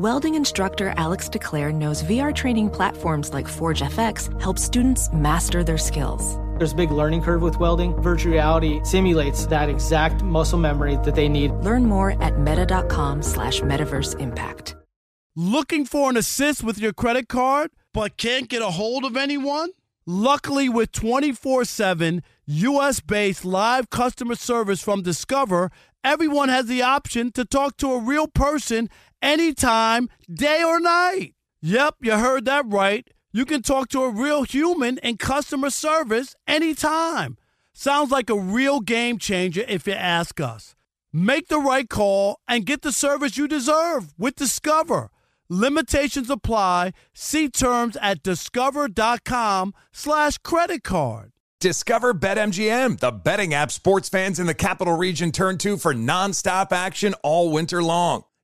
Welding instructor Alex DeClaire knows VR training platforms like Forge FX help students master their skills. There's a big learning curve with welding. Virtual reality simulates that exact muscle memory that they need. Learn more at meta.com slash metaverse impact. Looking for an assist with your credit card, but can't get a hold of anyone? Luckily, with 24 7 US based live customer service from Discover, everyone has the option to talk to a real person anytime, day or night. Yep, you heard that right. You can talk to a real human in customer service anytime. Sounds like a real game changer if you ask us. Make the right call and get the service you deserve with Discover. Limitations apply. See terms at discover.com slash credit card. Discover BetMGM, the betting app sports fans in the capital region turn to for nonstop action all winter long.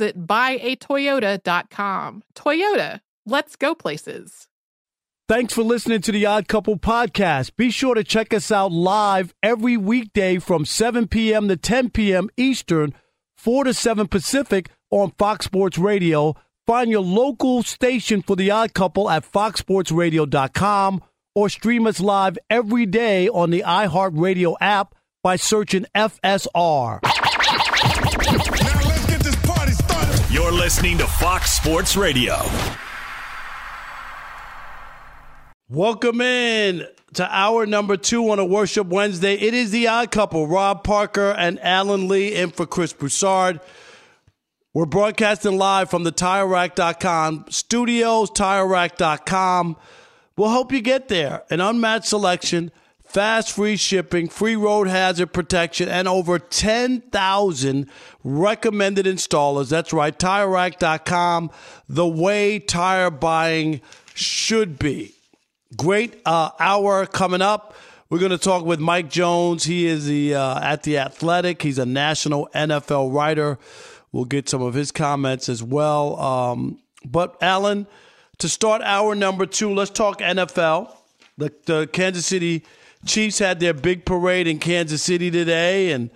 buyatoyota.com. Toyota, let's go places. Thanks for listening to the Odd Couple podcast. Be sure to check us out live every weekday from 7 p.m. to 10 p.m. Eastern, 4 to 7 Pacific on Fox Sports Radio. Find your local station for the Odd Couple at foxsportsradio.com or stream us live every day on the iHeartRadio app by searching FSR. You're listening to Fox Sports Radio. Welcome in to hour number two on a Worship Wednesday. It is the odd couple, Rob Parker and Alan Lee, in for Chris Broussard. We're broadcasting live from the TireRack.com studios, TireRack.com. We'll help you get there. An unmatched selection, fast free shipping, free road hazard protection, and over 10,000 recommended installers. That's right, TireRack.com, the way tire buying should be. Great uh, hour coming up. We're going to talk with Mike Jones. He is the uh, at the Athletic. He's a national NFL writer. We'll get some of his comments as well. Um, but Alan, to start our number two, let's talk NFL. The, the Kansas City Chiefs had their big parade in Kansas City today, and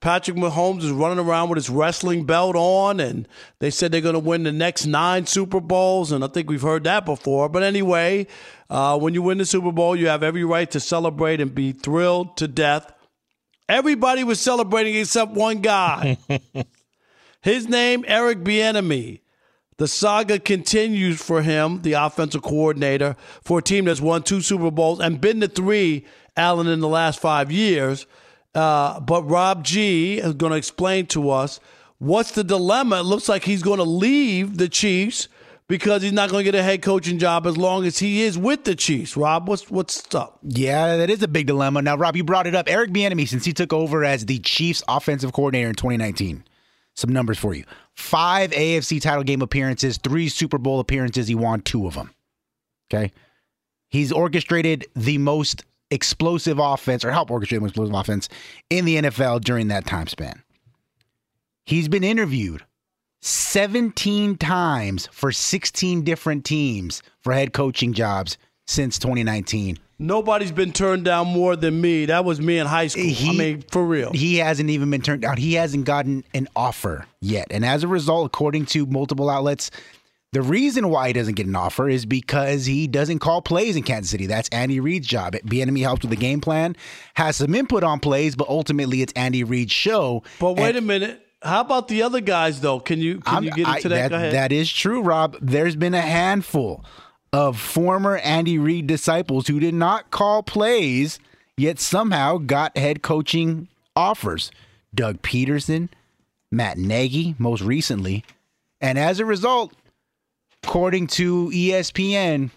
Patrick Mahomes is running around with his wrestling belt on, and they said they're going to win the next nine Super Bowls, and I think we've heard that before. But anyway, uh, when you win the Super Bowl, you have every right to celebrate and be thrilled to death. Everybody was celebrating except one guy. His name, Eric Bieniemy. The saga continues for him, the offensive coordinator for a team that's won two Super Bowls and been to three, Alan, in the last five years. Uh, but Rob G is going to explain to us what's the dilemma. It looks like he's going to leave the Chiefs because he's not going to get a head coaching job as long as he is with the Chiefs. Rob, what's what's up? Yeah, that is a big dilemma. Now, Rob, you brought it up. Eric Bieniemy, since he took over as the Chiefs' offensive coordinator in 2019, some numbers for you: five AFC title game appearances, three Super Bowl appearances. He won two of them. Okay, he's orchestrated the most explosive offense, or help orchestrate explosive offense in the NFL during that time span. He's been interviewed 17 times for 16 different teams for head coaching jobs since 2019. Nobody's been turned down more than me. That was me in high school. I He- mean, for real. He hasn't even been turned down. He hasn't gotten an offer yet. And as a result, according to multiple outlets, the reason why he doesn't get an offer is because he doesn't call plays in Kansas City. That's Andy Reid's job. Bieniemy helps with the game plan, has some input on plays, but ultimately it's Andy Reid's show. but wait And a minute. How about the other guys, though? Can you can I'm- you get I- into that? Go ahead. That is true, Rob. There's been a handful of former Andy Reid disciples who did not call plays, yet somehow got head coaching offers. Doug Pederson, Matt Nagy, most recently. And as a result, according to ESPN,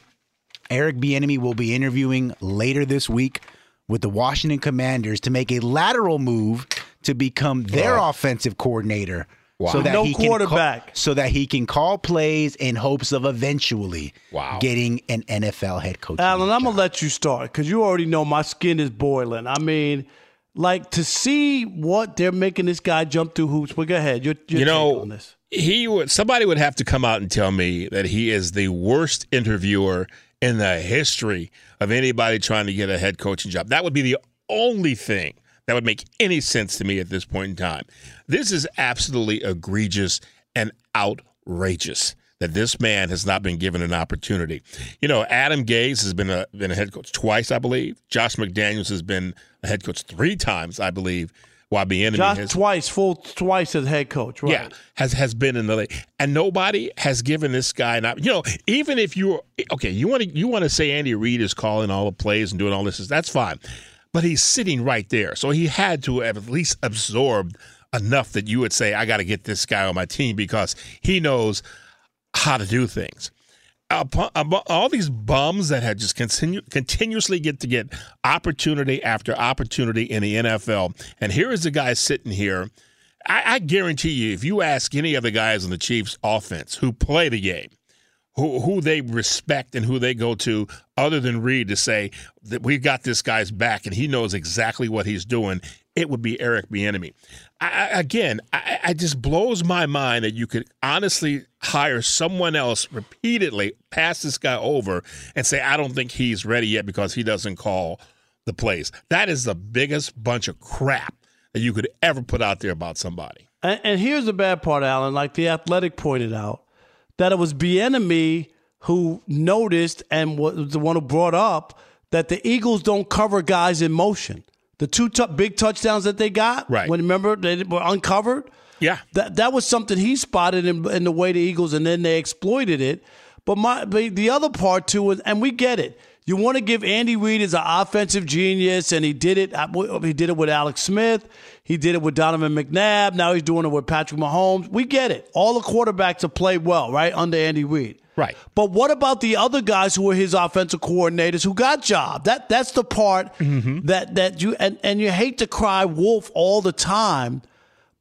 Eric Bieniemy will be interviewing later this week with the Washington Commanders to make a lateral move to become their offensive coordinator. Wow. So that No he can quarterback. Call, so that he can call plays in hopes of eventually Wow. getting an NFL head coach. Alan, I'm gonna let you start because you already know my skin is boiling. I mean, like to see what they're making this guy jump through hoops. Well, go ahead. Your, your you take know, on this. he would somebody would have to come out and tell me that he is the worst interviewer in the history of anybody trying to get a head coaching job. That would be the only thing that would make any sense to me at this point in time. This is absolutely egregious and outrageous that this man has not been given an opportunity. You know, Adam Gase has been a been a head coach twice, I believe. Josh McDaniels has been a head coach three times, I believe. While being Josh has, twice, full twice as head coach. Right. yeah, has has been in the league, and nobody has given this guy an You know, even if you're okay, you want to you want to say Andy Reid is calling all the plays and doing all this, that's fine, but he's sitting right there, so he had to have at least absorbed enough that you would say, I got to get this guy on my team because he knows how to do things. All these bums that had just continue, continuously get to get opportunity after opportunity in the NFL, and here is the guy sitting here. I, I guarantee you, if you ask any of the guys on the Chiefs' offense who play the game, who who they respect and who they go to, other than Reid, to say that we've got this guy's back and he knows exactly what he's doing, it would be Eric Bieniemy. I, again, I, I just blows my mind that you could honestly hire someone else repeatedly, pass this guy over, and say I don't think he's ready yet because he doesn't call the plays. That is the biggest bunch of crap that you could ever put out there about somebody. And, and here's the bad part, Alan. Like the Athletic pointed out, that it was Bieniemy who noticed and was the one who brought up that the Eagles don't cover guys in motion. The two tou big touchdowns that they got, Right. When remember they were uncovered. Yeah. That that was something he spotted in, in the way the Eagles, and then they exploited it. But my but the other part too, is, and we get it. You want to give Andy Reid as an offensive genius, and he did it. Uh, he did it with Alex Smith. He did it with Donovan McNabb. Now he's doing it with Patrick Mahomes. We get it. All the quarterbacks have played well, right, under Andy Reid. Right. But what about the other guys who were his offensive coordinators who got job? That that's the part mm-hmm. that that you and, and you hate to cry wolf all the time,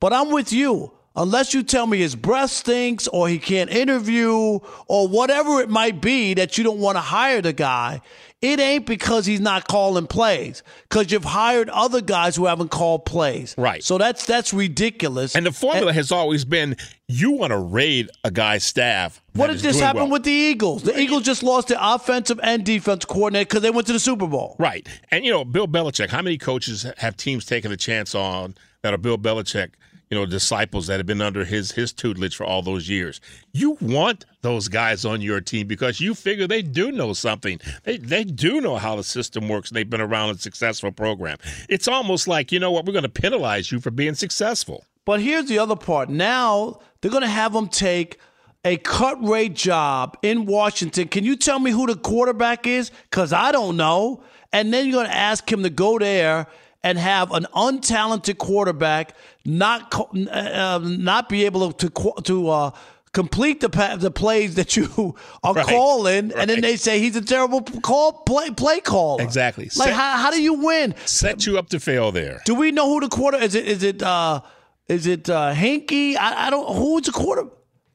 but I'm with you. Unless you tell me his breath stinks or he can't interview or whatever it might be that you don't want to hire the guy, it ain't because he's not calling plays. Because you've hired other guys who haven't called plays. Right. So that's that's ridiculous. And the formula has always been you want to raid a guy's staff. What did this happen well. with the Eagles? The Eagles just lost their offensive and defense coordinator because they went to the Super Bowl. Right. And, you know, Bill Belichick, how many coaches have teams taken a chance on that are Bill Belichick, you know, disciples that have been under his his tutelage for all those years? You want those guys on your team because you figure they do know something. They, they do know how the system works and they've been around a successful program. It's almost like, you know what, we're going to penalize you for being successful. But here's the other part. Now they're going to have them take a cut rate job in Washington. Can you tell me who the quarterback is? Because I don't know. And then you're going to ask him to go there and have an untalented quarterback not uh, um, not be able to to uh, complete the pa- the plays that you are Right. calling, and then they say he's a terrible call play play caller. Exactly. Like Set- how, how do you win? Set you up to fail there. Do we know who the quarter is? It is it uh is it uh Hinky? I, I don't. Who's the quarter?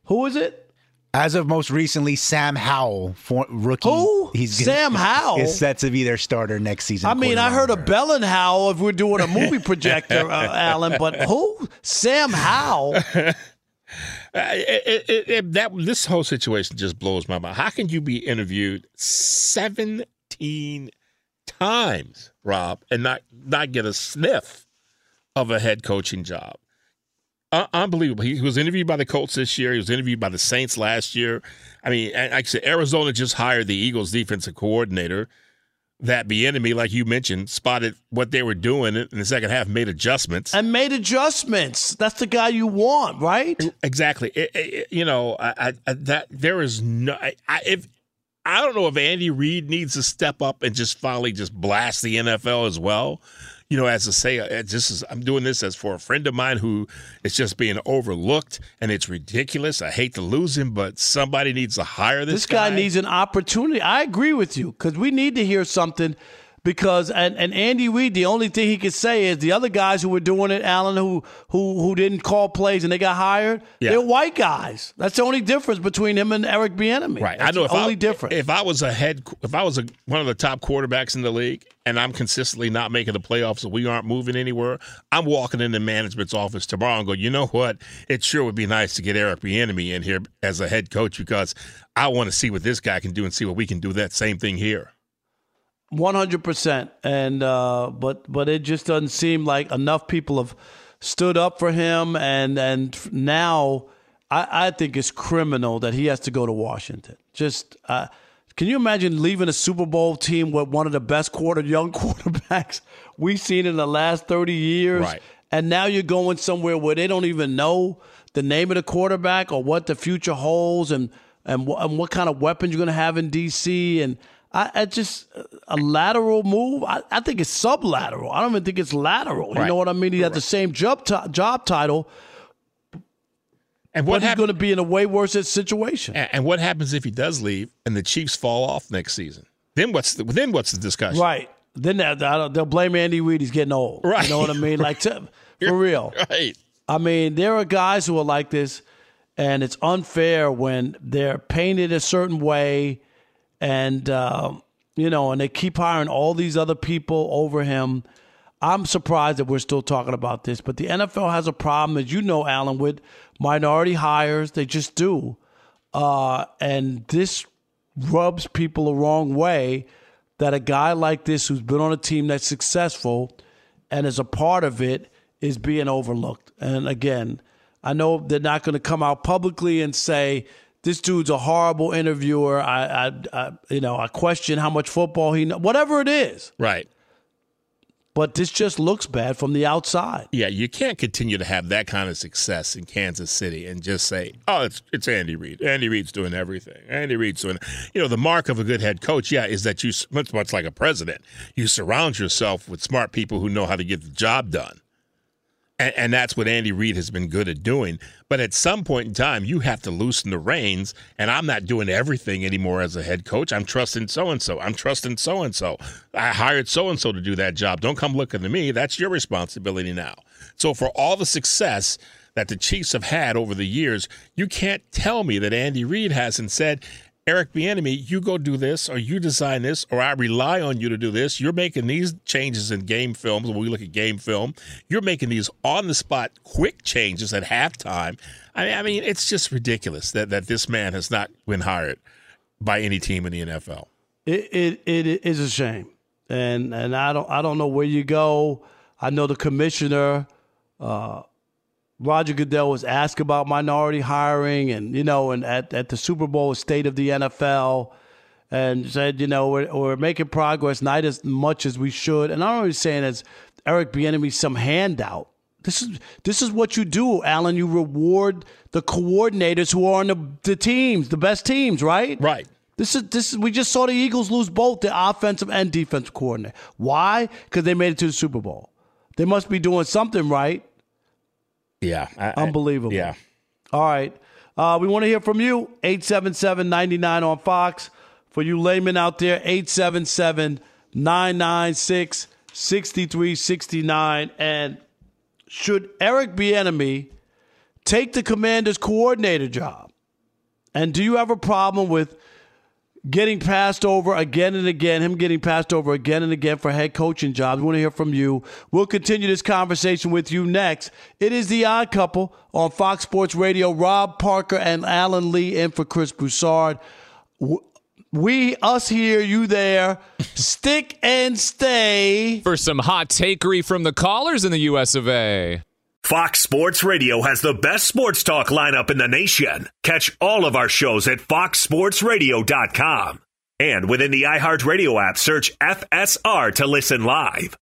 Who is it? As of most recently, Sam Howell, for, rookie. Who? Sam Howell? is set to be their starter next season. I mean, I according heard to of Howell if we're doing a movie projector, uh, Alan. But who? Sam Howell. it, it, it, that this whole situation just blows my mind. How can you be interviewed seventeen times, Rob, and not not get a sniff of a head coaching job? Uh, unbelievable. He, he was interviewed by the Colts this year. He was interviewed by the Saints last year. I mean, like I said, Arizona just hired the Eagles defensive coordinator that Bieniemy, like you mentioned, spotted what they were doing in the second half, made adjustments, and made adjustments. That's the guy you want, right? Exactly. It, it, you know, I, I, that there is no. I, if I don't know if Andy Reid needs to step up and just finally just blast the NFL as well you know, as to say, uh, this is I'm doing this as for a friend of mine who is just being overlooked, and it's ridiculous. I hate to lose him, but somebody needs to hire this. This guy, guy needs an opportunity. I agree with you because we need to hear something because and, and Andy Reid, the only thing he could say is the other guys who were doing it, Alan, who who who didn't call plays and they got hired, yeah. they're white guys. That's the only difference between him and Eric Bieniemy. Right. That's I know. The only I, difference. If I was a head, if I was a, one of the top quarterbacks in the league, and I'm consistently not making the playoffs, so we aren't moving anywhere, I'm walking into management's office tomorrow and go, you know what? It sure would be nice to get Eric Bieniemy in here as a head coach because I want to see what this guy can do and see what we can do that same thing here. One hundred percent, and uh, but but it just doesn't seem like enough people have stood up for him, and and now I, I think it's criminal that he has to go to Washington. Just uh, can you imagine leaving a Super Bowl team with one of the best quarter young quarterbacks we've seen in the last thirty years, right. and now you're going somewhere where they don't even know the name of the quarterback or what the future holds, and and, and what kind of weapons you're going to have in DC and I, I just a lateral move. I, I, think it's sublateral. I don't even think it's lateral. You know what I mean? He has the same job t- job title. And what he's going to be in a way worse situation. And, and, what happens if he does leave and the Chiefs fall off next season? Then what's the, then what's the discussion? Right. Then they'll, they'll blame Andy Reid. He's getting old. Right. You know what I mean? Like to, for real. Right. I mean, there are guys who are like this, and it's unfair when they're painted a certain way and um, you know, and they keep hiring all these other people over him. I'm surprised that we're still talking about this, but the NFL has a problem, as you know, Alan, with minority hires. They just do, uh, and this rubs people the wrong way. That a guy like this, who's been on a team that's successful and is a part of it, is being overlooked. And again, I know they're not going to come out publicly and say this dude's a horrible interviewer. I, I, I, you know, I question how much football he knows. Whatever it is, right. But this just looks bad from the outside. Yeah, you can't continue to have that kind of success in Kansas City and just say, "Oh, it's it's Andy Reid. Andy Reid's doing everything. Andy Reid's doing." You know, the mark of a good head coach, yeah, is that you much much like a president, you surround yourself with smart people who know how to get the job done. And, and, that's what Andy Reid has been good at doing. But at some point in time, you have to loosen the reins. And I'm not doing everything anymore as a head coach. I'm trusting so and so. I'm trusting so and so. I hired so and so to do that job. Don't come looking to me. That's your responsibility now. So for all the success that the Chiefs have had over the years, you can't tell me that Andy Reid hasn't said, Eric Bieniemy, you go do this, or you design this, or I rely on you to do this. You're making these changes in game films. When we look at game film, you're making these on the spot, quick changes at halftime. I mean, I mean, it's just ridiculous that that this man has not been hired by any team in the NFL. It it, it is a shame, and and I don't I don't know where you go. I know the commissioner. Uh, Roger Goodell was asked about minority hiring, and you know, and at, at the Super Bowl state of the NFL, and said, you know, we're, we're making progress, not as much as we should. And I'm not saying as Eric Bieniemy some handout. This is this is what you do, Alan. You reward the coordinators who are on the, the teams, the best teams, right? Right. This is this is we just saw the Eagles lose both the offensive and defensive coordinator. Why? Because they made it to the Super Bowl. They must be doing something right. Yeah. I, Unbelievable. I, yeah. All right. Uh, we want to hear from you. 877 99 on Fox. For you laymen out there, 877 996 6369. And should Eric Bieniemy take the commander's coordinator job? And do you have a problem with getting passed over again and again, him getting passed over again and again for head coaching jobs. We want to hear from you. We'll continue this conversation with you next. It is The Odd Couple on Fox Sports Radio. Rob Parker and Alan Lee in for Chris Broussard. We, us here, you there, stick and stay. For some hot takery from the callers in the US of A. Fox Sports Radio has the best sports talk lineup in the nation. Catch all of our shows at foxsportsradio.com. And within the iHeartRadio app, search FSR to listen live.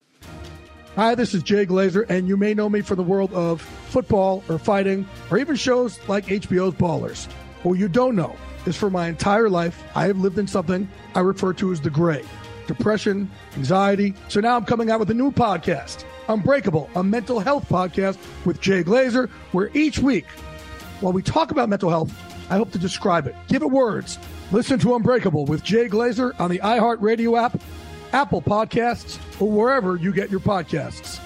Hi, this is Jay Glazer, and you may know me from the world of football or fighting or even shows like HBO's Ballers. What you don't know is for my entire life, I have lived in something I refer to as the gray depression, anxiety. So now I'm coming out with a new podcast, Unbreakable, a mental health podcast with Jay Glazer, where each week, while we talk about mental health, I hope to describe it, give it words. Listen to Unbreakable with Jay Glazer on the iHeartRadio app, Apple Podcasts, or wherever you get your podcasts.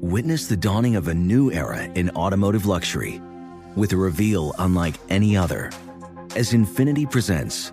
Witness the dawning of a new era in automotive luxury with a reveal unlike any other as Infiniti presents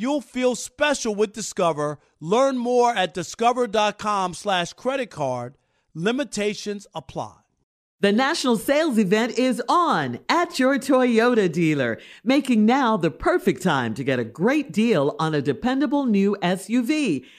You'll feel special with Discover. Learn more at discover.com slash credit card. Limitations apply. The national sales event is on at your Toyota dealer, making now the perfect time to get a great deal on a dependable new SUV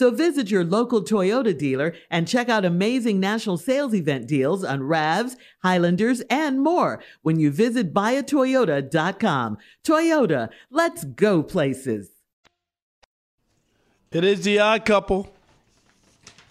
So visit your local Toyota dealer and check out amazing national sales event deals on RAVs, Highlanders, and more when you visit buyatoyota.com. Toyota, let's go places. It is the odd couple.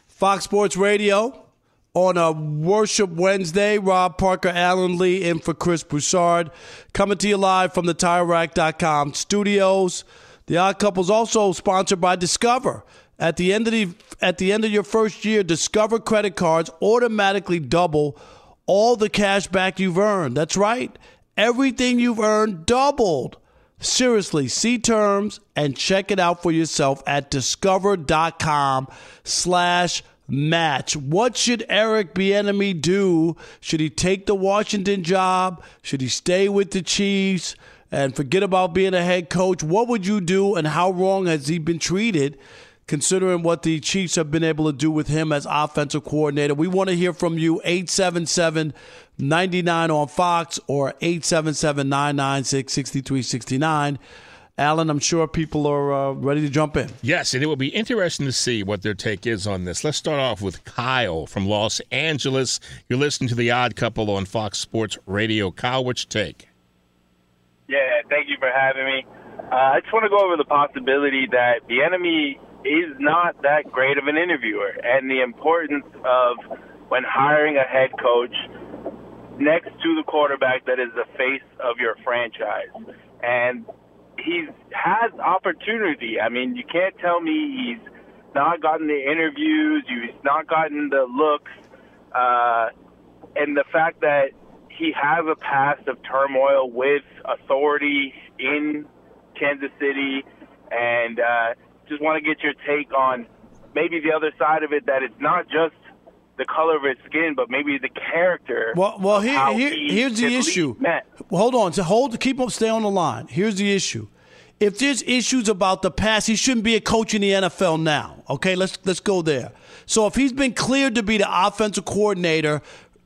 Fox Sports Radio on a Worship Wednesday. Rob Parker, Alan Lee in for Chris Broussard. Coming to you live from the tire TireRack.com studios. The Odd Couple is also sponsored by Discover. At the end of the at the end of your first year, Discover credit cards automatically double all the cash back you've earned. That's right. Everything you've earned doubled. Seriously, see terms and check it out for yourself at discover.com slash match. What should Eric Bieniemy do? Should he take the Washington job? Should he stay with the Chiefs and forget about being a head coach? What would you do, and how wrong has he been treated? Considering what the Chiefs have been able to do with him as offensive coordinator, we want to hear from you. 877 99 on Fox or 877 996 6369. Alan, I'm sure people are uh, ready to jump in. Yes, and it will be interesting to see what their take is on this. Let's start off with Kyle from Los Angeles. You're listening to The Odd Couple on Fox Sports Radio. Kyle, what's your take? Yeah, thank you for having me. Uh, I just want to go over the possibility that Bieniemy is not that great of an interviewer and the importance of when hiring a head coach next to the quarterback that is the face of your franchise. And he's has opportunity. I mean, you can't tell me he's not gotten the interviews, he's not gotten the looks, uh, and the fact that he has a past of turmoil with authority in Kansas City, and uh, just want to get your take on maybe the other side of it that it's not just the color of his skin, but maybe the character. Well, well, here, here he here's the issue. Hold on, to hold, keep up, stay on the line. Here's the issue. If there's issues about the past, he shouldn't be a coach in the NFL now. Okay, let's let's go there. So if he's been cleared to be the offensive coordinator,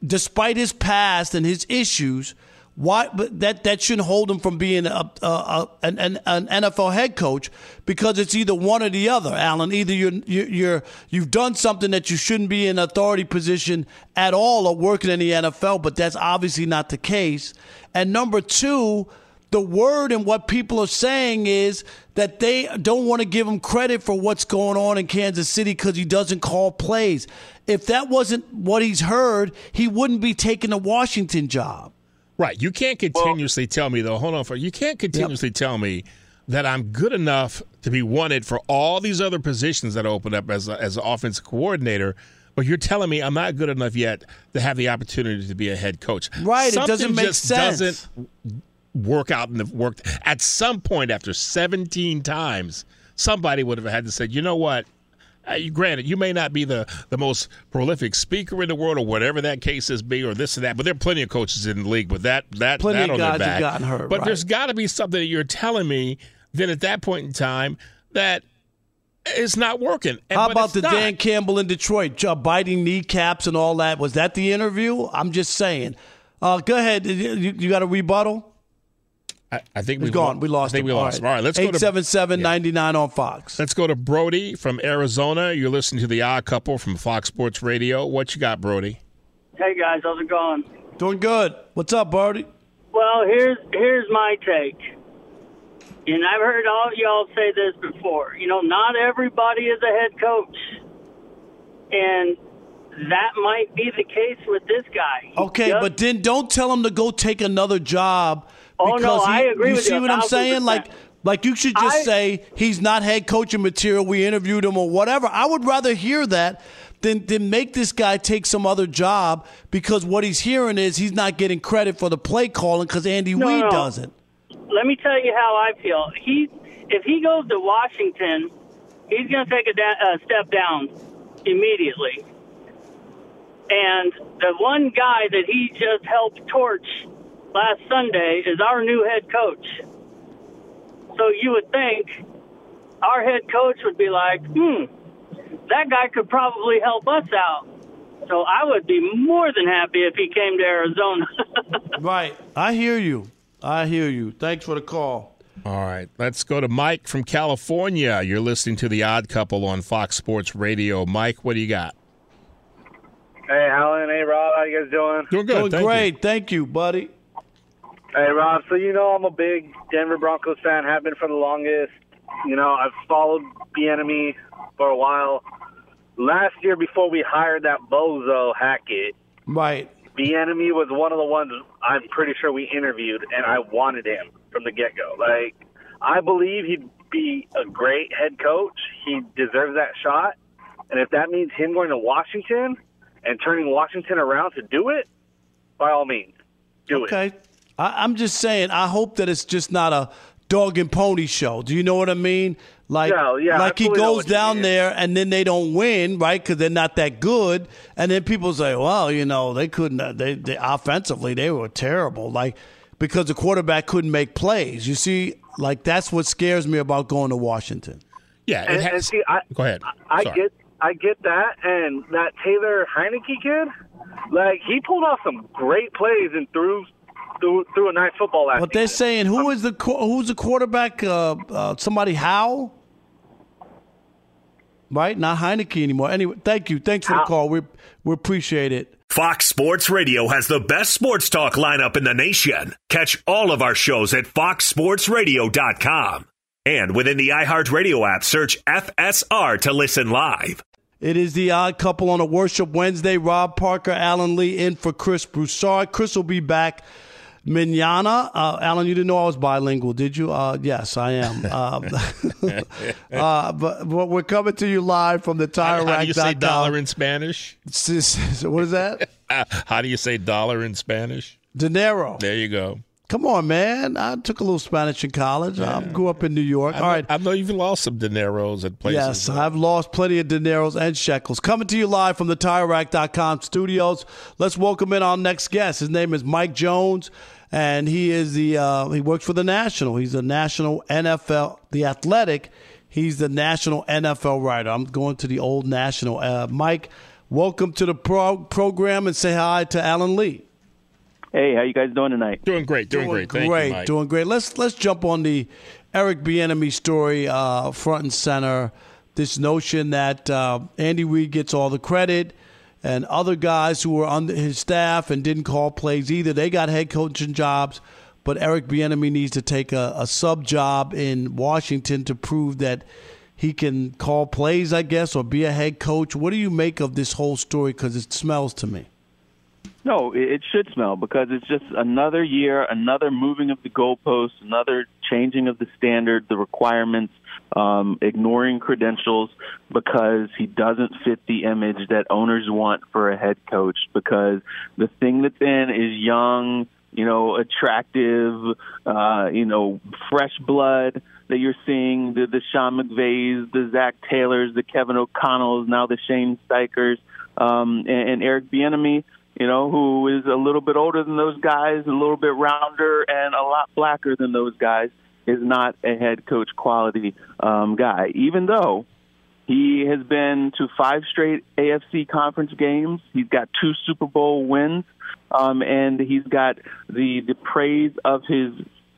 despite his past and his issues, why? But that that shouldn't hold him from being a, a, a an, an, NFL head coach because it's either one or the other. Alan, either you're, you're you've done something that you shouldn't be in authority position at all or working in the NFL, but that's obviously not the case. And number two the word and what people are saying is that they don't want to give him credit for what's going on in Kansas City because he doesn't call plays. If that wasn't what he's heard, he wouldn't be taking the Washington job. Right. You can't continuously tell me though. Hold on for you can't continuously tell me that I'm good enough to be wanted for all these other positions that open up as a, as an offensive coordinator. But you're telling me I'm not good enough yet to have the opportunity to be a head coach. Right, it doesn't make just sense. Doesn't work out and worked at some point after 17 times. Somebody would have had to say, you know what? Uh, you- granted, you may not be the, the most prolific speaker in the world, or whatever that case is, be, or this and that. But there are plenty of coaches in the league with that that Plenty that of on their have back. gotten hurt, but right. there's got to be something that you're telling me. Then at that point in time, that it's not working. And- How about the not. Dan Campbell in Detroit, uh, biting kneecaps and all that? Was that the interview? I'm just saying. Uh, go ahead. You, you got a rebuttal? I, I think He's we gone. We lost I think him. we lost. him. All right, let's go to 877 99 on Fox. Let's go to Brody from Arizona. You're listening to the Odd Couple from Fox Sports Radio. What you got, Brody? Hey guys, how's it going? Doing good. What's up, Brody? Well, here's here's my take. And I've heard all y'all say this before. You know, not everybody is a head coach. And that might be the case with this guy. He Okay, just- but then don't tell him to go take another job. Oh, no, because he- I agree you with see you what I'm saying? Like, like you should just I- say he's not head coaching material. We interviewed him or whatever. I would rather hear that than than make this guy take some other job because what he's hearing is he's not getting credit for the play calling because Andy No, Reid no. doesn't. let me tell you how I feel. He, if he goes to Washington, he's going to take a, da- a step down immediately. And the one guy that he just helped torch last Sunday is our new head coach. So you would think our head coach would be like, hmm, that guy could probably help us out. So I would be more than happy if he came to Arizona. Right. I hear you. I hear you. Thanks for the call. All right, let's go to Mike from California. You're listening to the Odd Couple on Fox Sports Radio. Mike, what do you got? Hey, Alan. Hey, Rob. How you guys doing? Doing good. Doing thank you. great. Thank you, buddy. Hey, Rob. So you know I'm a big Denver Broncos fan. Have been for the longest. You know I've followed Bieniemy for a while. Last year, before we hired that bozo Hackett, Right. Bieniemy was one of the ones I'm pretty sure we interviewed, and I wanted him from the get go. Like I believe he'd be a great head coach. He deserves that shot, and if that means him going to Washington and turning Washington around to do it, by all means, do it. Okay. I, I'm just saying, I hope that it's just not a dog and pony show. Do you know what I mean? Like, Yeah, yeah, I like he goes down there and then they don't win, right? Because they're not that good, and then people say, "Well, you know, they couldn't. uh, They, they offensively they were terrible." Like because the quarterback couldn't make plays. You see, like that's what scares me about going to Washington. Yeah, And, and see, I, Go ahead. I Sorry. get, I get that, and that Taylor Heinicke kid, like he pulled off some great plays and threw, threw, threw a nice football last. But they're saying who is the who's the quarterback? Uh, uh, somebody Howe, right? Not Heinicke anymore. Anyway, thank you. Thanks for the call. We we appreciate it. Fox Sports Radio has the best sports talk lineup in the nation. Catch all of our shows at foxsportsradio.com. And within the iHeartRadio app, search FSR to listen live. It is the odd couple on a worship Wednesday. Rob Parker, Alan Lee in for Chris Broussard. Chris will be back. Manana, uh, Alan, you didn't know I was bilingual, did you? Uh, yes, I am. Um, uh, but, but we're coming to you live from the tire How do you say dollar in Spanish? what is that? How do you say dollar in Spanish? Dinero. There you go. Come on, man. I took a little Spanish in college. I grew up in New York. I All know, right. I know you've lost some dineros at places. Yes, I've lost plenty of dineros and shekels. Coming to you live from the TireRack.com studios. Let's welcome in our next guest. His name is Mike Jones, and he is the uh, he works for the National. He's a national NFL, the Athletic. He's the national NFL writer. I'm going to the old National. Uh, Mike, welcome to the pro- program, and say hi to Alan Lee. Hey, how you guys doing tonight? Doing great, doing, great. Thank great, you, Mike. doing great. Let's let's jump on the Eric Bieniemy story uh, front and center. This notion that uh, Andy Reid gets all the credit, and other guys who were on his staff and didn't call plays either, they got head coaching jobs. But Eric Bieniemy needs to take a, a sub job in Washington to prove that he can call plays, I guess, or be a head coach. What do you make of this whole story? Because it smells to me. No, it, should smell because it's just another year, another moving of the goalposts, another changing of the standard, the requirements, um, ignoring credentials because he doesn't fit the image that owners want for a head coach. Because the thing that's in is young, you know, attractive, uh, you know, fresh blood that you're seeing the the Sean McVays, the Zac Taylors, the Kevin O'Connells, now the Shane Steichens, um, and, and Eric Bieniemy you know, who is a little bit older than those guys, a little bit rounder, and a lot blacker than those guys, is not a head coach quality um, guy. Even though he has been to five straight AFC conference games, he's got two Super Bowl wins, um, and he's got the the praise of his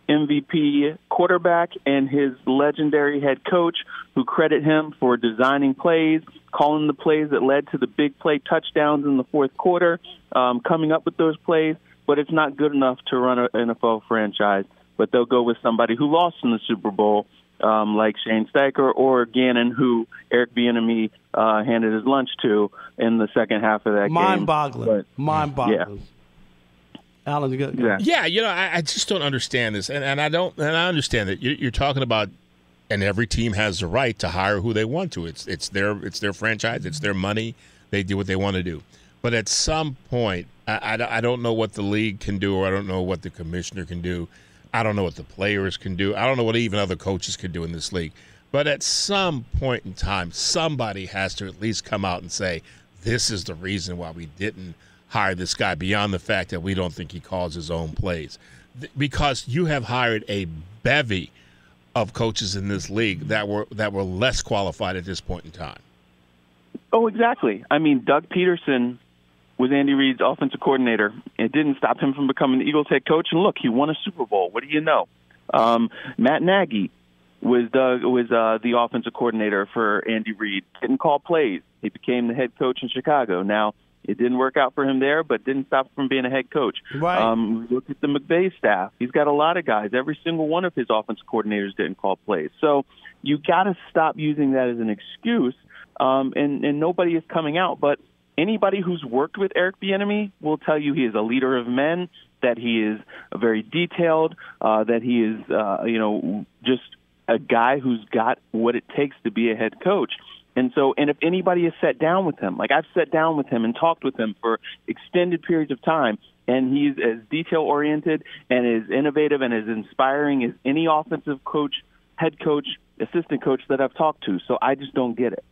MVP quarterback and his legendary head coach, who credit him for designing plays, calling the plays that led to the big play touchdowns in the fourth quarter, um, coming up with those plays. But it's not good enough to run an NFL franchise. But they'll go with somebody who lost in the Super Bowl, um, like Shane Steichen or Gannon, who Eric Bieniemy uh, handed his lunch to in the second half of that game. Mind-boggling. Mind-boggling. Alan, you got Yeah. Yeah, you know, I, I just don't understand this, and, and I don't, and I understand that you're, you're talking about, and every team has the right to hire who they want to. It's it's their it's their franchise, it's their money. They do what they want to do. But at some point, I, I, I don't know what the league can do, or I don't know what the commissioner can do. I don't know what the players can do. I don't know what even other coaches can do in this league. But at some point in time, somebody has to at least come out and say, this is the reason why we didn't hire this guy beyond the fact that we don't think he calls his own plays. Because you have hired a bevy of coaches in this league that were that were less qualified at this point in time. Oh, exactly. I mean, Doug Pederson was Andy Reid's offensive coordinator. It didn't stop him from becoming the Eagles head coach. And look, he won a Super Bowl. What do you know? Um, Matt Nagy was Doug was uh, the offensive coordinator for Andy Reid. Didn't call plays. He became the head coach in Chicago. Now it didn't work out for him there, but didn't stop him from being a head coach. Right. Um, look at the McVay staff. He's got a lot of guys. Every single one of his offensive coordinators didn't call plays. So you got to stop using that as an excuse. Um, and and nobody is coming out, but anybody who's worked with Eric Bieniemy will tell you he is a leader of men, that he is very detailed, uh, that he is uh, you know just a guy who's got what it takes to be a head coach. And so, and if anybody has sat down with him, like I've sat down with him and talked with him for extended periods of time, and he's as detail oriented and as innovative and as inspiring as any offensive coach, head coach, assistant coach that I've talked to. So I just don't get it.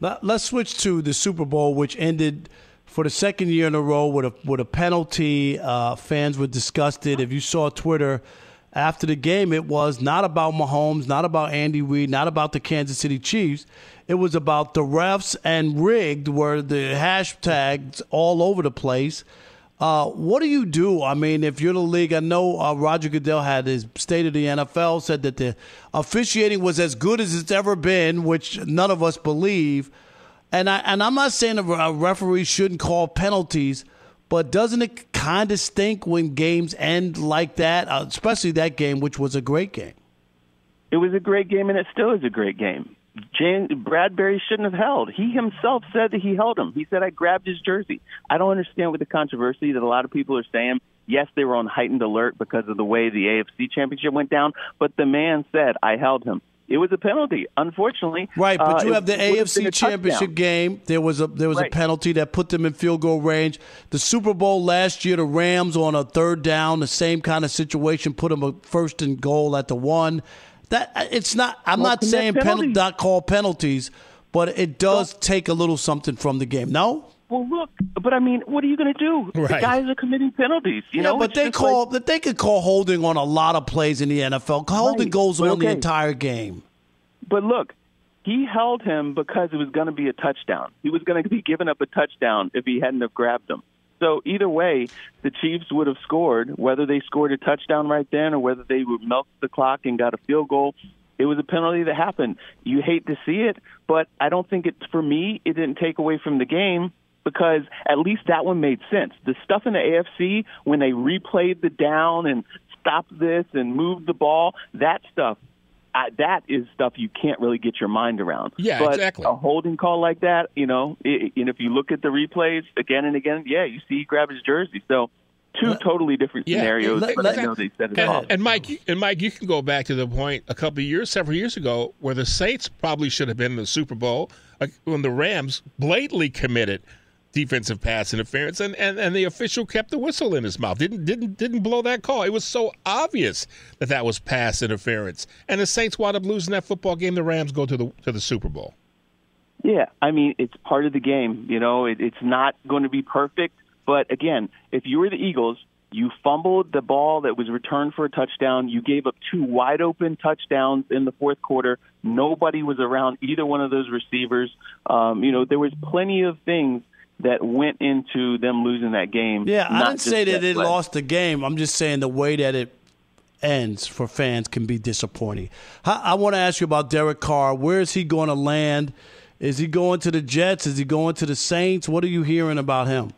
Let's switch to the Super Bowl, which ended for the second year in a row with a with a penalty. Uh, fans were disgusted. If you saw Twitter after the game, it was not about Mahomes, not about Andy Reid, not about the Kansas City Chiefs. It was about the refs and rigged were the hashtags all over the place. Uh, what do you do? I mean, if you're the league, I know uh, Roger Goodell had his state of the NFL said that the officiating was as good as it's ever been, which none of us believe. And I and I'm not saying a referee shouldn't call penalties, but doesn't it kind of stink when games end like that, uh, especially that game, which was a great game? It was a great game, and it still is a great game. Jan- Bradberry shouldn't have held. He himself said that he held him. He said, I grabbed his jersey. I don't understand what the controversy that a lot of people are saying. Yes, they were on heightened alert because of the way the AFC championship went down, but the man said, I held him. It was a penalty, unfortunately. Right, but uh, you have the AFC championship game. There was a there was right. a penalty that put them in field goal range. The Super Bowl last year, the Rams on a third down, the same kind of situation, put them a first and goal at the one. That it's not. I'm well, not saying penalty, not call penalties, but it does well, take a little something from the game. No. Well, look, but I mean, what are you going to do? Right. The guys are committing penalties. You yeah, know, but it's they call like, they could call holding on a lot of plays in the NFL. Holding right. goes but on okay. the entire game. But look, he held him because it was going to be a touchdown. He was going to be giving up a touchdown if he hadn't have grabbed him. So either way, the Chiefs would have scored, whether they scored a touchdown right then or whether they would milk the clock and got a field goal. It was a penalty that happened. You hate to see it, but I don't think it for me it didn't take away from the game because at least that one made sense. The stuff in the AFC when they replayed the down and stopped this and moved the ball, that stuff I, that is stuff you can't really get your mind around. Yeah, but exactly. A holding call like that, you know, it, and if you look at the replays again and again, yeah, you see he grabbed his jersey. So two totally different yeah, scenarios. let, but let, I know they said it and, off. and Mike, you, and Mike, you can go back to the point a couple of years, several years ago, where the Saints probably should have been in the Super Bowl when the Rams blatantly committed defensive pass interference, and, and, and the official kept the whistle in his mouth. Didn't didn't didn't blow that call. It was so obvious that that was pass interference, and the Saints wound up losing that football game. The Rams go to the to the Super Bowl. Yeah, I mean it's part of the game. You know, it, it's not going to be perfect, but again, if you were the Eagles, you fumbled the ball that was returned for a touchdown. You gave up two wide open touchdowns in the fourth quarter. Nobody was around either one of those receivers. Um, you know, there was plenty of things that went into them losing that game. Yeah, I not didn't say that they play. lost the game. I'm just saying the way that it ends for fans can be disappointing. I, I want to ask you about Derek Carr. Where is he going to land? Is he going to the Jets? Is he going to the Saints? What are you hearing about him?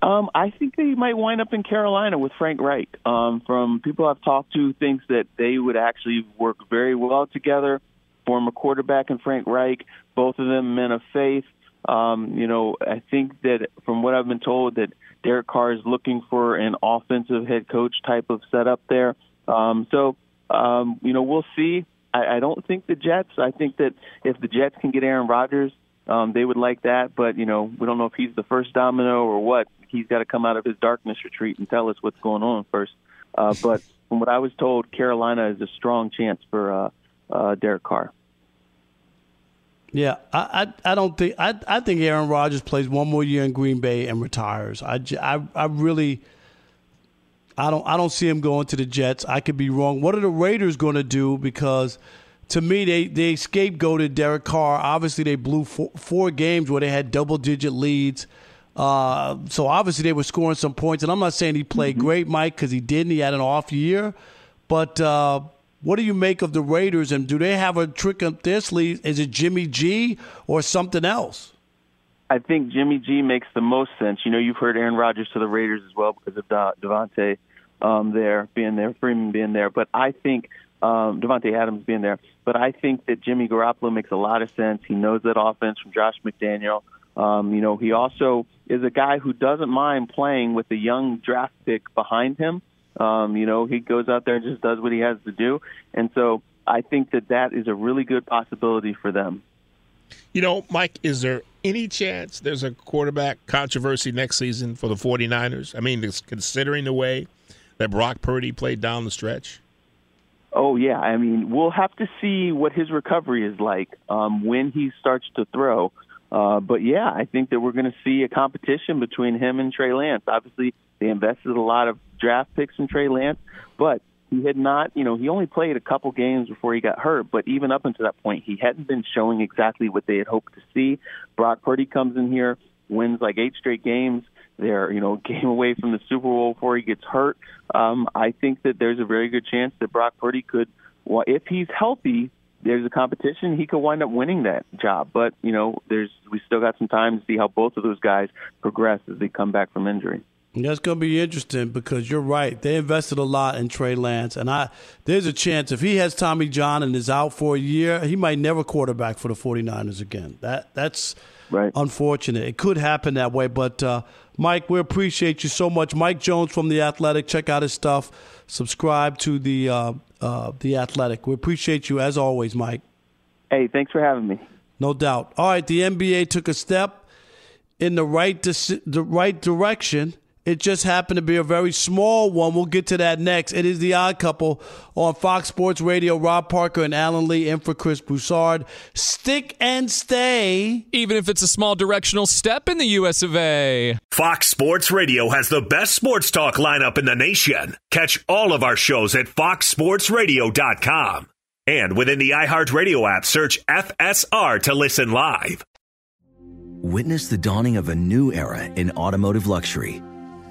Um, I think they might wind up in Carolina with Frank Reich. Um, from people I've talked to, thinks that they would actually work very well together. Former quarterback and Frank Reich, both of them men of faith. Um, you know, I think that from what I've been told, that Derek Carr is looking for an offensive head coach type of setup there. Um, so, um, you know, we'll see. I, I don't think the Jets. I think that if the Jets can get Aaron Rodgers, um, they would like that. But you know, we don't know if he's the first domino or what. He's got to come out of his darkness retreat and tell us what's going on first. Uh, but from what I was told, Carolina is a strong chance for uh, uh, Derek Carr. Yeah, I, I, I don't think I, I think Aaron Rodgers plays one more year in Green Bay and retires. I, I, I really I don't I don't see him going to the Jets. I could be wrong. What are the Raiders going to do? Because to me, they they scapegoated Derek Carr. Obviously, they blew four, four games where they had double digit leads. Uh, so obviously they were scoring some points. And I'm not saying he played Mm-hmm. great, Mike, because he didn't. He had an off year. But uh, what do you make of the Raiders? And do they have a trick up their sleeve? Is it Jimmy G or something else? I think Jimmy G makes the most sense. You know, you've heard Aaron Rodgers to the Raiders as well because of Davante um, there being there, Freeman being there. But I think um, Davante Adams being there. But I think that Jimmy Garoppolo makes a lot of sense. He knows that offense from Josh McDaniel. Um, you know, he also is a guy who doesn't mind playing with a young draft pick behind him. Um, you know, he goes out there and just does what he has to do. And so I think that that is a really good possibility for them. You know, Mike, is there any chance there's a quarterback controversy next season for the 49ers? I mean, considering the way that Brock Purdy played down the stretch? Oh yeah, I mean we'll have to see what his recovery is like um, when he starts to throw. Uh, but yeah, I think that we're going to see a competition between him and Trey Lance. Obviously, they invested a lot of draft picks in Trey Lance, but he had not, you know, he only played a couple games before he got hurt. But even up until that point, he hadn't been showing exactly what they had hoped to see. Brock Purdy comes in here, wins like eight straight games. They're, you know, game away from the Super Bowl before he gets hurt. Um, I think that there's a very good chance that Brock Purdy could, well, if he's healthy, there's a competition. He could wind up winning that job. But you know, there's we still got some time to see how both of those guys progress as they come back from injury. That's going to be interesting because you're right. They invested a lot in Trey Lance, and I there's a chance if he has Tommy John and is out for a year, he might never quarterback for the 49ers again. That that's right. unfortunate. It could happen that way, but uh, Mike, we appreciate you so much. Mike Jones from the Athletic. Check out his stuff. Subscribe to the uh, uh, the Athletic. We appreciate you as always, Mike. Hey, thanks for having me. No doubt. All right, the NBA took a step in the right the right direction it just happened to be a very small one. We'll get to that next. It is the odd couple on Fox Sports Radio. Rob Parker and Alan Lee in for Chris Broussard. Stick and stay. Even if it's a small directional step in the US of A. Fox Sports Radio has the best sports talk lineup in the nation. Catch all of our shows at foxsportsradio.com. And within the iHeartRadio app, search FSR to listen live. Witness the dawning of a new era in automotive luxury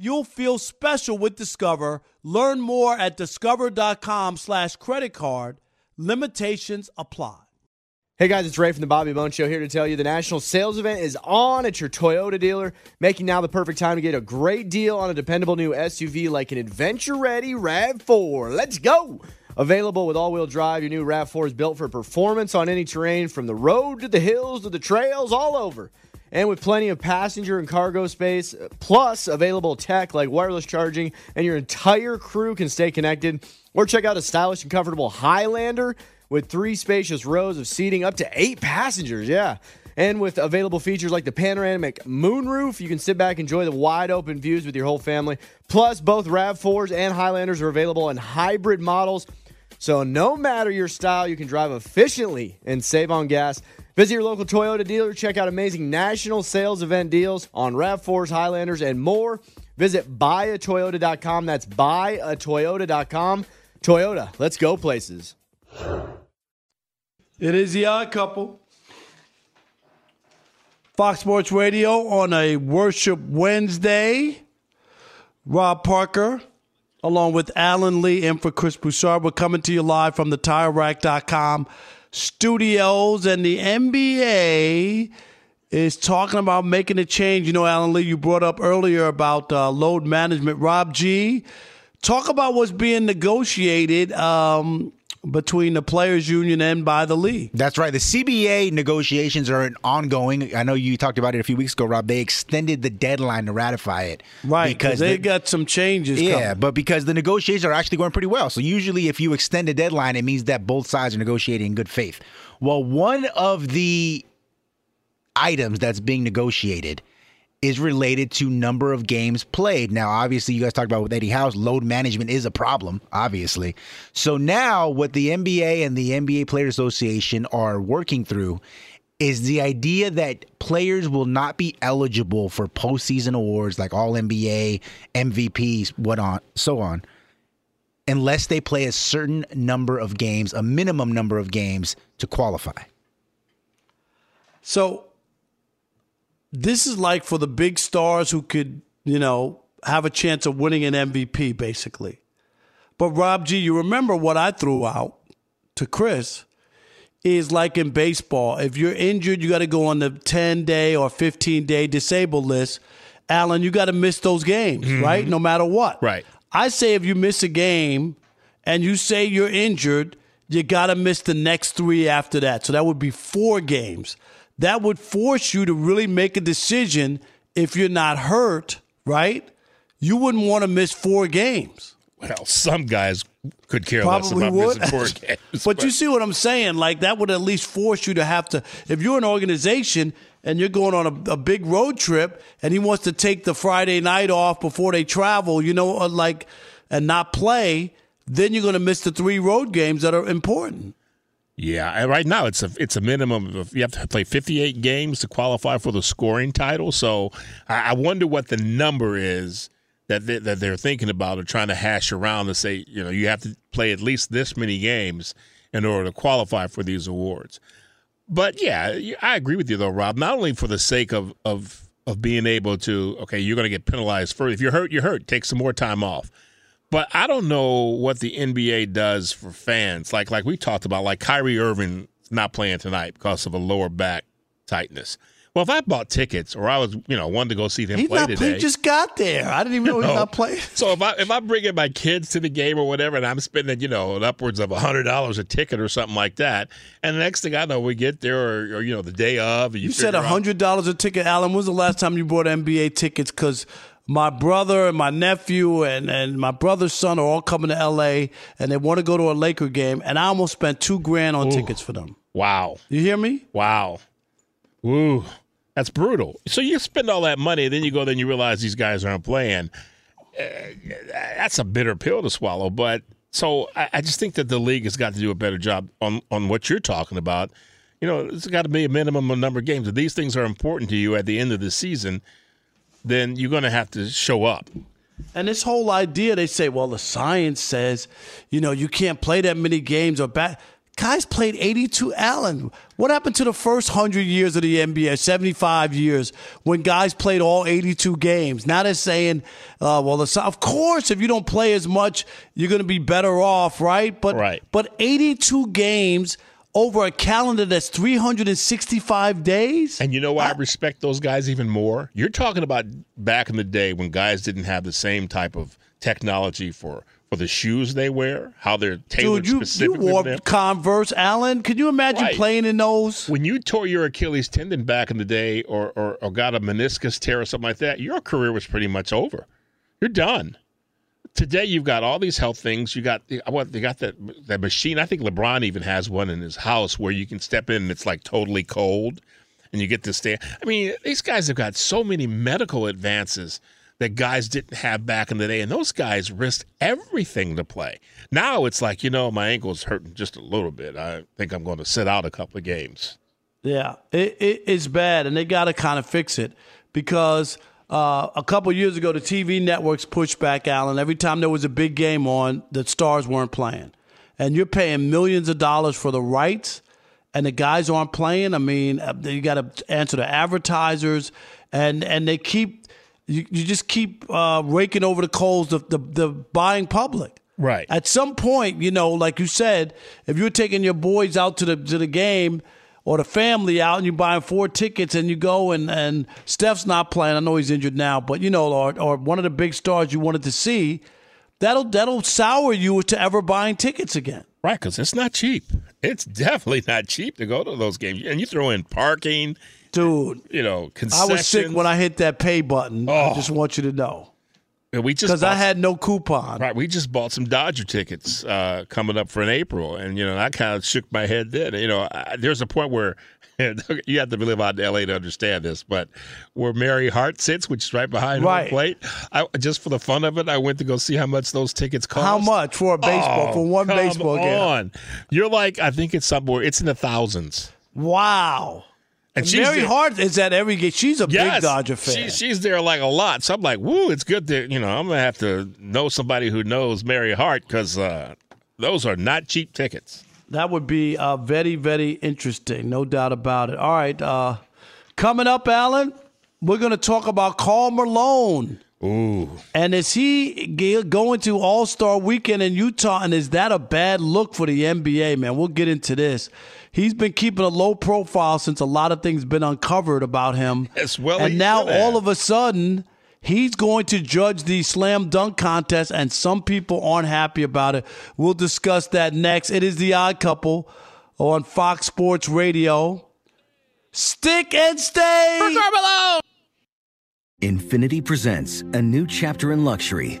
You'll feel special with Discover. Learn more at discover.com slash credit card. Limitations apply. Hey guys, it's Ray from the Bobby Bone Show here to tell you the national sales event is on at your Toyota dealer, making now the perfect time to get a great deal on a dependable new SUV like an adventure ready RAV4. Let's go! Available with all wheel drive, your new RAV4 is built for performance on any terrain from the road to the hills to the trails, all over and with plenty of passenger and cargo space, plus available tech like wireless charging, and your entire crew can stay connected. Or check out a stylish and comfortable Highlander with three spacious rows of seating, up to eight passengers. Yeah. And with available features like the panoramic moonroof, you can sit back and enjoy the wide open views with your whole family. Plus, both RAV4s and Highlanders are available in hybrid models. So, no matter your style, you can drive efficiently and save on gas. Visit your local Toyota dealer. Check out amazing national sales event deals on RAV4s, Highlanders, and more. Visit buyatoyota.com. That's buyatoyota.com. Toyota, let's go places. It is the odd couple. Fox Sports Radio on a Worship Wednesday. Rob Parker, along with Alan Lee and for Chris Broussard. We're coming to you live from the TireRack.com studios, and the NBA is talking about making a change. You know, Alan Lee, you brought up earlier about uh, load management. Rob G, talk about what's being negotiated. Um, between the players union and by the league. That's right. The CBA negotiations are ongoing. I know you talked about it a few weeks ago, Rob. They extended the deadline to ratify it. Right, because they the, got some changes. Yeah, coming. but because the negotiations are actually going pretty well. So usually, if you extend a deadline, it means that both sides are negotiating in good faith. Well, one of the items that's being negotiated is related to number of games played. Now, obviously, you guys talked about with Eddie House, load management is a problem, obviously. So now, what the NBA and the NBA Players Association are working through is the idea that players will not be eligible for postseason awards like All NBA, MVPs, what on, so on, unless they play a certain number of games, a minimum number of games to qualify. So this is like for the big stars who could, you know, have a chance of winning an MVP, basically. But Rob G, you remember what I threw out to Chris is like in baseball. If you're injured, you got to go on the 10 day or 15 day disabled list. Alan, you got to miss those games, mm-hmm. right? No matter what. Right. I say if you miss a game and you say you're injured, you got to miss the next three after that. So that would be four games that would force you to really make a decision if you're not hurt, right? You wouldn't want to miss four games. Well, some guys could care Probably less about would. missing four games. but, but you see what I'm saying? Like that would at least force you to have to. If you're an organization and you're going on a, a big road trip, and he wants to take the Friday night off before they travel, you know, uh, like and not play, then you're going to miss the three road games that are important. Yeah, right now it's a it's a minimum of you have to play 58 games to qualify for the scoring title. So I, wonder what the number is that they, that they're thinking about or trying to hash around to say you know you have to play at least this many games in order to qualify for these awards. But yeah, I agree with you though, Rob. Not only for the sake of of of being able to okay, you're going to get penalized for if you're hurt, you're hurt. Take some more time off. But I don't know what the NBA does for fans. Like like we talked about, like Kyrie Irving not playing tonight because of a lower back tightness. Well, if I bought tickets or I was, you know, wanted to go see him he's play not, today, he just got there. I didn't even know, know he's not playing. So if I if I bring in my kids to the game or whatever, and I'm spending, you know, upwards of hundred dollars a ticket or something like that, and the next thing I know, we get there, or, or you know, the day of, you, you said hundred dollars a ticket, Alan. When was the last time you bought NBA tickets? Because my brother and my nephew and, and my brother's son are all coming to LA and they want to go to a Laker game and I almost spent two grand on Ooh. tickets for them. Wow. You hear me? Wow. Ooh. That's brutal. So you spend all that money, then you go, then you realize these guys aren't playing. Uh, that's a bitter pill to swallow. But so I, I, just think that the league has got to do a better job on on what you're talking about. You know, it's got to be a minimum number of games. If these things are important to you at the end of the season, then you're going to have to show up. And this whole idea, they say, well, the science says, you know, you can't play that many games or back. Guys played 82. Alan, what happened to the first 100 years of the NBA, 75 years, when guys played all 82 games? Now they're saying, uh, well, the, of course, if you don't play as much, you're going to be better off, right? But, right. but 82 games – over a calendar that's 365 days. And you know why I, I respect those guys even more? You're talking about back in the day when guys didn't have the same type of technology for for the shoes they wear, how they're tailored Dude, you, specifically. You wore for them. Converse, Alan. Could you imagine right. playing in those? When you tore your Achilles tendon back in the day, or, or or got a meniscus tear or something like that, your career was pretty much over. You're done today you've got all these health things. You got what they got that that machine. I think LeBron even has one in his house where you can step in and it's like totally cold, and you get to stay. I mean, these guys have got so many medical advances that guys didn't have back in the day, and those guys risked everything to play. Now it's like you know my ankle's hurting just a little bit. I think I'm going to sit out a couple of games. Yeah, it, it, it's bad, and they got to kind of fix it because uh, a couple years ago, the TV networks pushed back, Alan. Every time there was a big game on, the stars weren't playing. And you're paying millions of dollars for the rights, and the guys aren't playing. I mean, uh, you got to answer to advertisers, and, and they keep you, you just keep uh, raking over the coals of the, the buying public. Right. At some point, you know, like you said, if you're taking your boys out to the to the game or the family out and you're buying four tickets and you go and, and Steph's not playing, I know he's injured now, but you know, or, or one of the big stars you wanted to see, that'll that'll sour you to ever buying tickets again. Right, because it's not cheap. It's definitely not cheap to go to those games, and you throw in parking, dude. You know, I was sick when I hit that pay button. I Oh. just want you to know. We just Because I had no coupon. Right, we just bought some Dodger tickets uh, coming up for in April, and you know I kind of shook my head then. You know, I, there's a point where you have to live out in L.A. to understand this, but where Mary Hart sits, which is right behind Right. plate, I, just for the fun of it, I went to go see how much those tickets cost. How much for a baseball Oh, for one baseball game? on. You're like, I think it's somewhere. It's in the thousands. Wow. And she's Mary there- Hart is at every game. She's a Yes. big Dodger fan. She, she's there like a lot. So I'm like, woo, it's good that, you know, I'm going to have to know somebody who knows Mary Hart because uh, those are not cheap tickets. That would be uh, very, very interesting, no doubt about it. All right, uh, coming up, Alan, we're going to talk about Karl Malone. Ooh. And is he going to All Star Weekend in Utah? And is that a bad look for the NBA, man? We'll get into this. He's been keeping a low profile since a lot of things been uncovered about him. As well and now all of a sudden, he's going to judge the slam dunk contest, and some people aren't happy about it. We'll discuss that next. It is the Odd Couple on Fox Sports Radio. Stick and stay. For Carmelo. Infiniti presents a new chapter in luxury,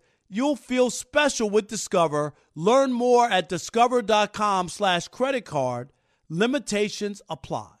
You'll feel special with Discover. Learn more at discover.com slash credit card. Limitations apply.